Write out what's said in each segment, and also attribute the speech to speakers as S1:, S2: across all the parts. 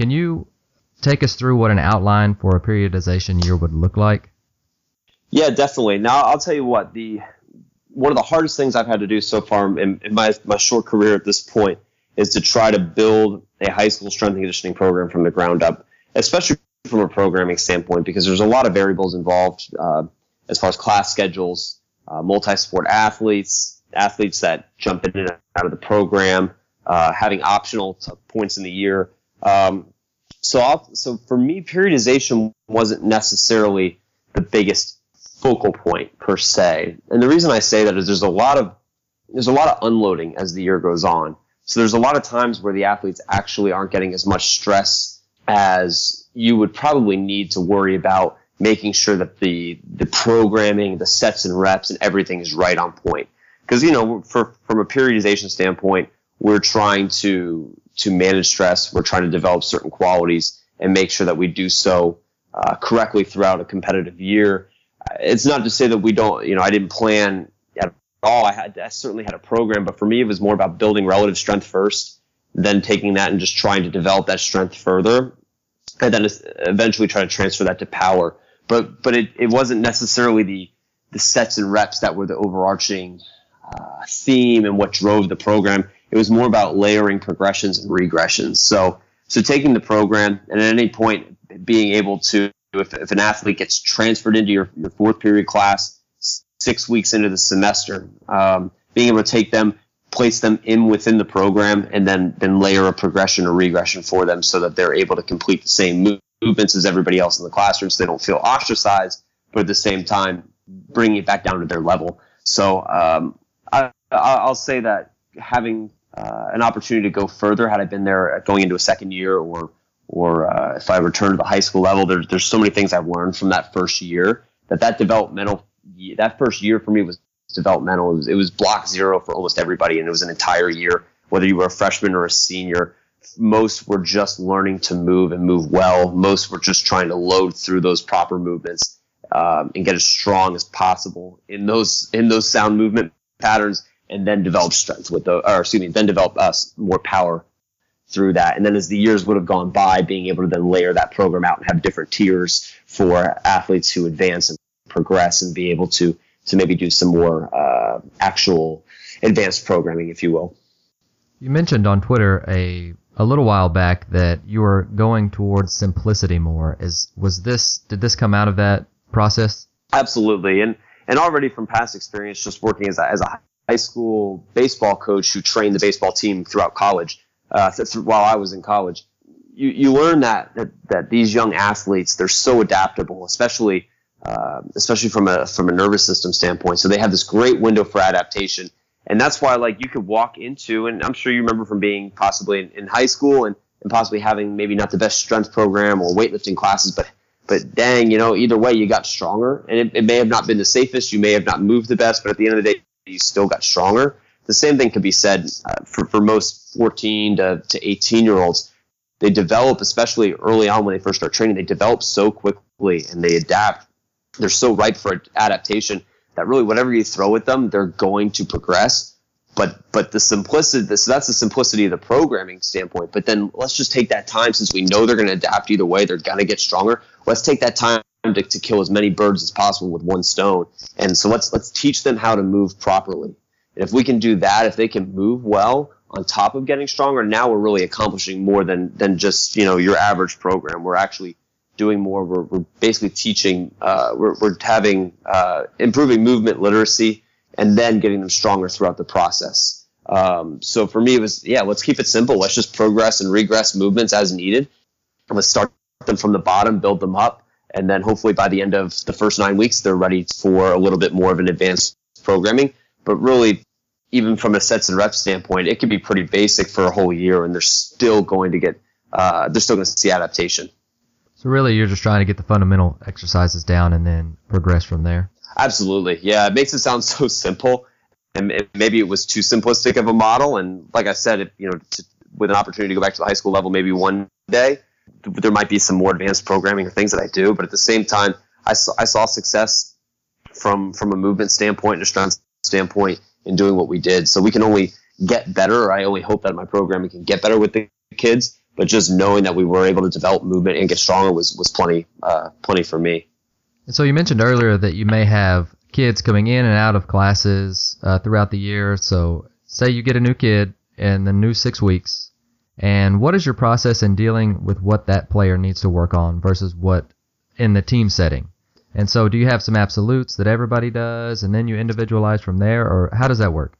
S1: Can you take us through what an outline for a periodization year would look like?
S2: Yeah, definitely. Now I'll tell you what the one of the hardest things I've had to do so far in, in my my short career at this point is to try to build a high school strength and conditioning program from the ground up, especially from a programming standpoint, because there's a lot of variables involved uh, as far as class schedules, uh, multi-sport athletes, athletes that jump in and out of the program, uh, having optional points in the year. Um, so, I'll, so for me, periodization wasn't necessarily the biggest focal point per se. And the reason I say that is there's a lot of there's a lot of unloading as the year goes on. So there's a lot of times where the athletes actually aren't getting as much stress as you would probably need to worry about making sure that the the programming, the sets and reps, and everything is right on point. Because you know, for from a periodization standpoint, we're trying to to manage stress. We're trying to develop certain qualities and make sure that we do so uh, correctly throughout a competitive year it's not to say that we don't, you know, I didn't plan at all. I had, I certainly had a program, but for me, it was more about building relative strength first, then taking that and just trying to develop that strength further, and then eventually try to transfer that to power. But, but it, it wasn't necessarily the, the sets and reps that were the overarching uh, theme and what drove the program. It was more about layering progressions and regressions. So, so taking the program and at any point being able to if, if an athlete gets transferred into your, your fourth period class six weeks into the semester, um, being able to take them, place them in within the program, and then then layer a progression or regression for them so that they're able to complete the same movements as everybody else in the classroom, so they don't feel ostracized, but at the same time bringing it back down to their level. So um, I, I'll say that having uh, an opportunity to go further, had I been there going into a second year or or uh, if I return to the high school level, there's there's so many things I've learned from that first year that that developmental that first year for me was developmental. It was, it was block zero for almost everybody, and it was an entire year. Whether you were a freshman or a senior, most were just learning to move and move well. Most were just trying to load through those proper movements um, and get as strong as possible in those in those sound movement patterns, and then develop strength with the or excuse me, then develop us uh, more power through that. And then as the years would have gone by, being able to then layer that program out and have different tiers for athletes who advance and progress and be able to to maybe do some more uh, actual advanced programming, if you will.
S1: You mentioned on Twitter a a little while back that you were going towards simplicity more. Is was this did this come out of that process?
S2: Absolutely, and and already from past experience, just working as a, as a high school baseball coach who trained the baseball team throughout college uh, while I was in college. You, you learn that, that, that these young athletes, they're so adaptable, especially, uh, especially from a, from a nervous system standpoint. So they have this great window for adaptation. And that's why, like, you could walk into, and I'm sure you remember from being possibly in, in high school and, and possibly having maybe not the best strength program or weightlifting classes, but but dang, you know, either way, you got stronger. And it, it, may have not been the safest. You may have not moved the best, but at the end of the day, you still got stronger. The same thing could be said uh, for, for most 14 to, to 18 year olds. They develop, especially early on when they first start training, they develop so quickly and they adapt. They're so ripe for adaptation that really whatever you throw at them, they're going to progress. But but the simplicity, so that's the simplicity of the programming standpoint. But then let's just take that time since we know they're going to adapt either way, they're going to get stronger. Let's take that time to, to kill as many birds as possible with one stone. And so let's let's teach them how to move properly. And if we can do that, if they can move well on top of getting stronger, now we're really accomplishing more than than just you know your average program. We're actually doing more. We're, we're basically teaching. Uh, we're, we're having uh, improving movement literacy and then getting them stronger throughout the process. Um, so for me, it was yeah. Let's keep it simple. Let's just progress and regress movements as needed. Let's start them from the bottom, build them up, and then hopefully by the end of the first nine weeks, they're ready for a little bit more of an advanced programming. But really, even from a sets and reps standpoint, it can be pretty basic for a whole year, and they're still going to get uh, they're still going to see adaptation.
S1: So really, you're just trying to get the fundamental exercises down and then progress from there.
S2: Absolutely, yeah. It makes it sound so simple, and maybe it was too simplistic of a model. And like I said, if, you know, to, with an opportunity to go back to the high school level, maybe one day there might be some more advanced programming or things that I do. But at the same time, I saw, I saw success from from a movement standpoint and a strength standpoint in doing what we did. So we can only get better. I only hope that my programming can get better with the kids. but just knowing that we were able to develop movement and get stronger was was plenty uh, plenty for me.
S1: And so you mentioned earlier that you may have kids coming in and out of classes uh, throughout the year. So say you get a new kid in the new six weeks, and what is your process in dealing with what that player needs to work on versus what in the team setting? And so, do you have some absolutes that everybody does, and then you individualize from there, or how does that work?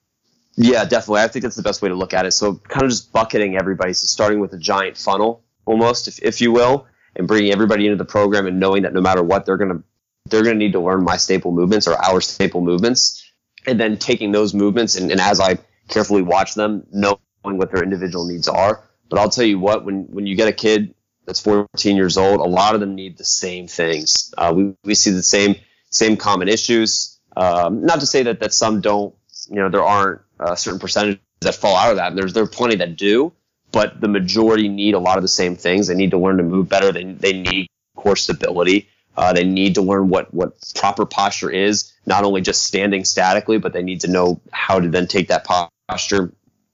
S2: Yeah, definitely. I think that's the best way to look at it. So, kind of just bucketing everybody. So, starting with a giant funnel, almost, if, if you will, and bringing everybody into the program and knowing that no matter what, they're going to they're to need to learn my staple movements or our staple movements, and then taking those movements and, and as I carefully watch them, knowing what their individual needs are. But I'll tell you what, when when you get a kid that's 14 years old, a lot of them need the same things. Uh, we, we see the same same common issues. Um, not to say that, that some don't, you know, there aren't a certain percentage that fall out of that. And There's there are plenty that do, but the majority need a lot of the same things. They need to learn to move better. They they need core stability. Uh, they need to learn what what proper posture is, not only just standing statically, but they need to know how to then take that posture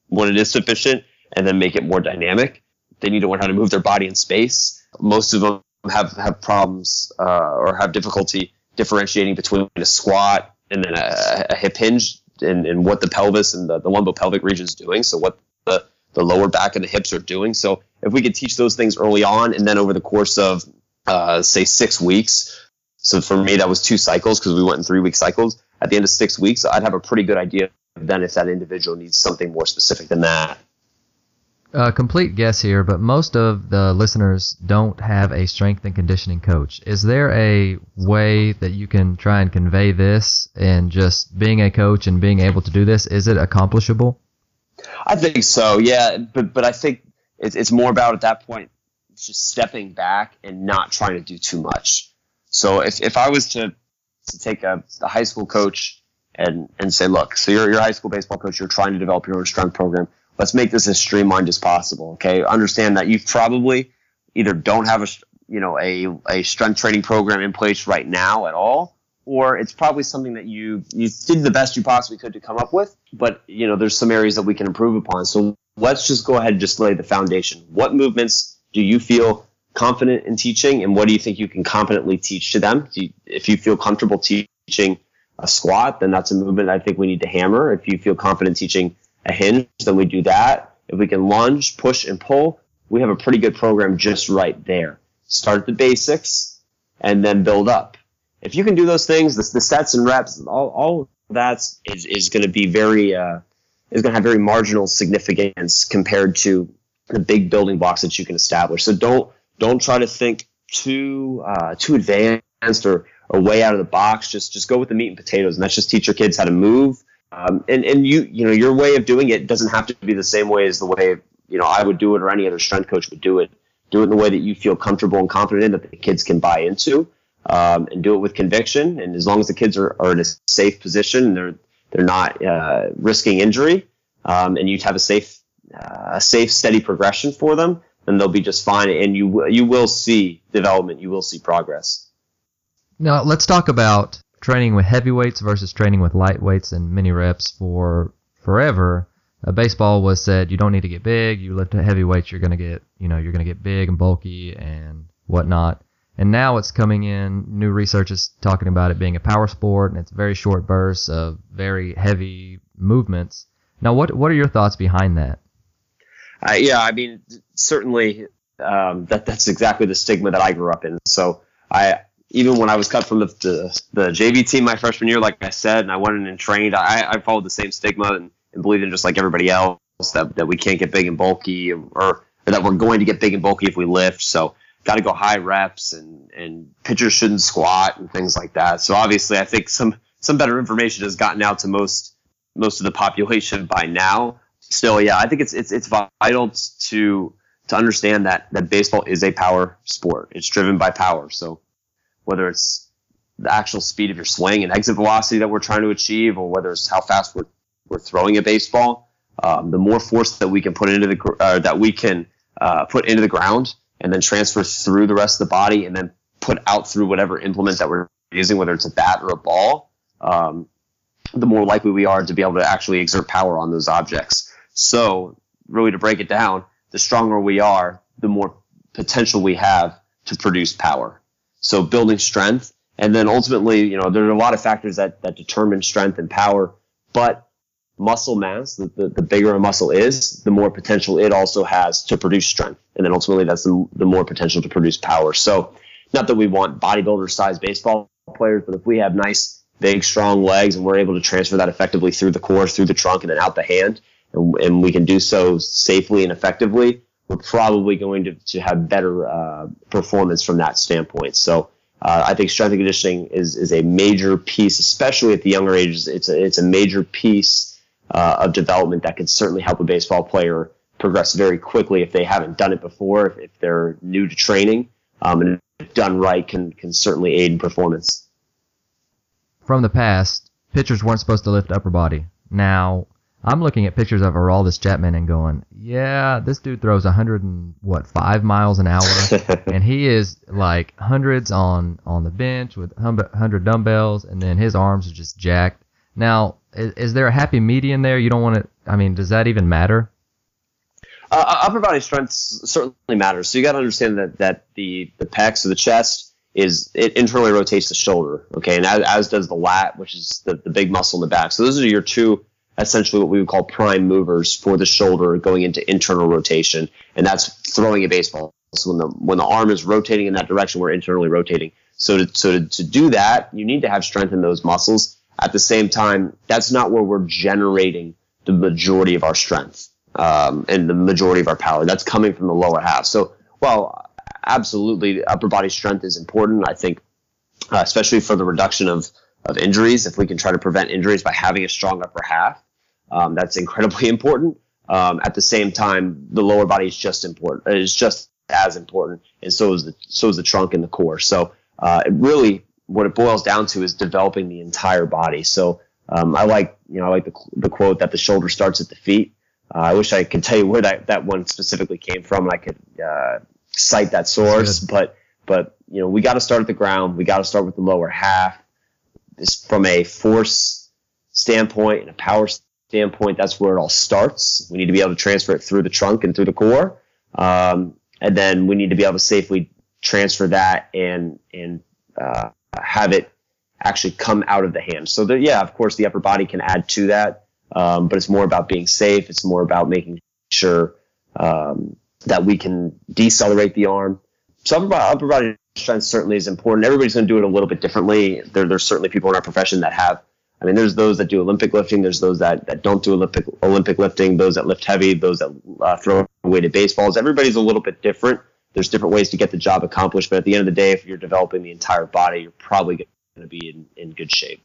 S2: when it is sufficient and then make it more dynamic. They need to learn how to move their body in space. Most of them have have problems uh, or have difficulty differentiating between a squat and then a, a hip hinge and, and, what the pelvis and the, the lumbopelvic region is doing. So what the the lower back and the hips are doing. So if we could teach those things early on, and then over the course of uh, say six weeks. So for me, that was two cycles because we went in three week cycles. At the end of six weeks, I'd have a pretty good idea then if that individual needs something more specific than that
S1: a complete guess here, but most of the listeners don't have a strength and conditioning coach. Is there a way that you can try and convey this and just being a coach and being able to do this? Is it accomplishable?
S2: I think so, yeah. But but I think it's, it's more about at that point just stepping back and not trying to do too much. So if, if I was to, to take a, a high school coach and, and say, look, so you're, you're a high school baseball coach, you're trying to develop your own strength program let's make this as streamlined as possible. Okay. Understand that you probably either don't have a, you know, a, a strength training program in place right now at all, or it's probably something that you, you did the best you possibly could to come up with, but you know, there's some areas that we can improve upon. So let's just go ahead and just lay the foundation. What movements do you feel confident in teaching and what do you think you can competently teach to them? If you feel comfortable teaching a squat, then that's a movement I think we need to hammer. If you feel confident teaching a hinge, then we do that. If we can lunge, push, and pull, we have a pretty good program just right there. Start the basics and then build up. If you can do those things, the, the sets and reps, all, all that is, is going to be very, uh, is going to have very marginal significance compared to the big building blocks that you can establish. So don't, don't try to think too, uh, too advanced or, or way out of the box. Just, just go with the meat and potatoes and that's just teach your kids how to move um, and and you you know your way of doing it doesn't have to be the same way as the way you know I would do it or any other strength coach would do it. Do it in the way that you feel comfortable and confident in that the kids can buy into, um, and do it with conviction. And as long as the kids are, are in a safe position, they're they're not uh, risking injury, um, and you have a safe uh, a safe steady progression for them, then they'll be just fine. And you you will see development. You will see progress.
S1: Now let's talk about training with heavyweights versus training with lightweights and mini reps for forever. Uh, baseball was said you don't need to get big. You lift heavyweights, you're gonna get you know you're gonna get big and bulky and whatnot. And now it's coming in. New research is talking about it being a power sport, and it's very short bursts of very heavy movements. Now, what what are your thoughts behind that?
S2: Uh, yeah, I mean, certainly um, that that's exactly the stigma that I grew up in. So I even when I was cut from the, the, the JV team my freshman year, like I said, and I went in and trained, I, I followed the same stigma and, and believed in just like everybody else that, that we can't get big and bulky or, or that we're going to get big and bulky if we lift. So got to go high reps and, and pitchers shouldn't squat and things like that. So obviously I think some, some better information has gotten out to most, most of the population by now. Still, yeah, I think it's, it's, it's vital to, to understand that, that baseball is a power sport. It's driven by power. So whether it's the actual speed of your swing and exit velocity that we're trying to achieve, or whether it's how fast we're, we're throwing a baseball. Um, the more force that we can put into the uh, that we can uh, put into the ground and then transfer through the rest of the body and then put out through whatever implement that we're using, whether it's a bat or a ball, um, the more likely we are to be able to actually exert power on those objects. So, really, to break it down, the stronger we are, the more potential we have to produce power. So building strength, and then ultimately, you know, there are a lot of factors that that determine strength and power, but muscle mass, the, the, the, bigger a muscle is, the more potential it also has to produce strength. And then ultimately that's the, the more potential to produce power. So not that we want bodybuilder size baseball players, but if we have nice, big, strong legs and we're able to transfer that effectively through the core, through the trunk, and then out the hand, and, and we can do so safely and effectively, we're probably going to, to have better uh, performance from that standpoint. So uh, I think strength and conditioning is, is a major piece, especially at the younger ages. It's a, it's a major piece uh, of development that can certainly help a baseball player progress very quickly if they haven't done it before, if, if they're new to training, um, and done right, can can certainly aid in performance.
S1: From the past, pitchers weren't supposed to lift upper body. Now, I'm looking at pictures of Aroldis Chapman and going, yeah, this dude throws 100 and what five miles an hour, and he is like hundreds on on the bench with 100 dumbbells, and then his arms are just jacked. Now, is, is there a happy median there? You don't want to. I mean, does that even matter?
S2: Uh, uh upper body strength certainly matters. So you got to understand that that the the pecs or the chest is it internally rotates the shoulder. Okay, and as, as does the lat, which is the, the big muscle in the back. So those are your two essentially what we would call prime movers for the shoulder going into internal rotation, and that's throwing a baseball. So when the when the arm is rotating in that direction, we're internally rotating. So to, so to, to do that, you need to have strength in those muscles. At the same time, that's not where we're generating the majority of our strength um, and the majority of our power. That's coming from the lower half. So, well, absolutely, upper body strength is important. I think, uh, especially for the reduction of of injuries, if we can try to prevent injuries by having a strong upper half, um, that's incredibly important. Um, at the same time, the lower body is just important. Is just as important, and so is the so is the trunk and the core. So, uh, it really what it boils down to is developing the entire body. So um, I like, you know, I like the, the quote that the shoulder starts at the feet. Uh, I wish I could tell you where that, that one specifically came from and I could uh, cite that source, but but you know we got to start at the ground. We got to start with the lower half. This, from a force standpoint and a power standpoint, that's where it all starts. We need to be able to transfer it through the trunk and through the core, um, and then we need to be able to safely transfer that and and uh, have it actually come out of the hand. So that, yeah, of course, the upper body can add to that, um, but it's more about being safe. It's more about making sure um, that we can decelerate the arm. So upper body, upper body strength certainly is important. Everybody's going to do it a little bit differently. There, there's certainly people in our profession that have. I mean, there's those that do Olympic lifting. There's those that, that don't do Olympic Olympic lifting. Those that lift heavy. Those that uh, throw weighted baseballs. Everybody's a little bit different there's different ways to get the job accomplished. But at the end of the day, if you're developing the entire body, you're probably going to be in, in good shape.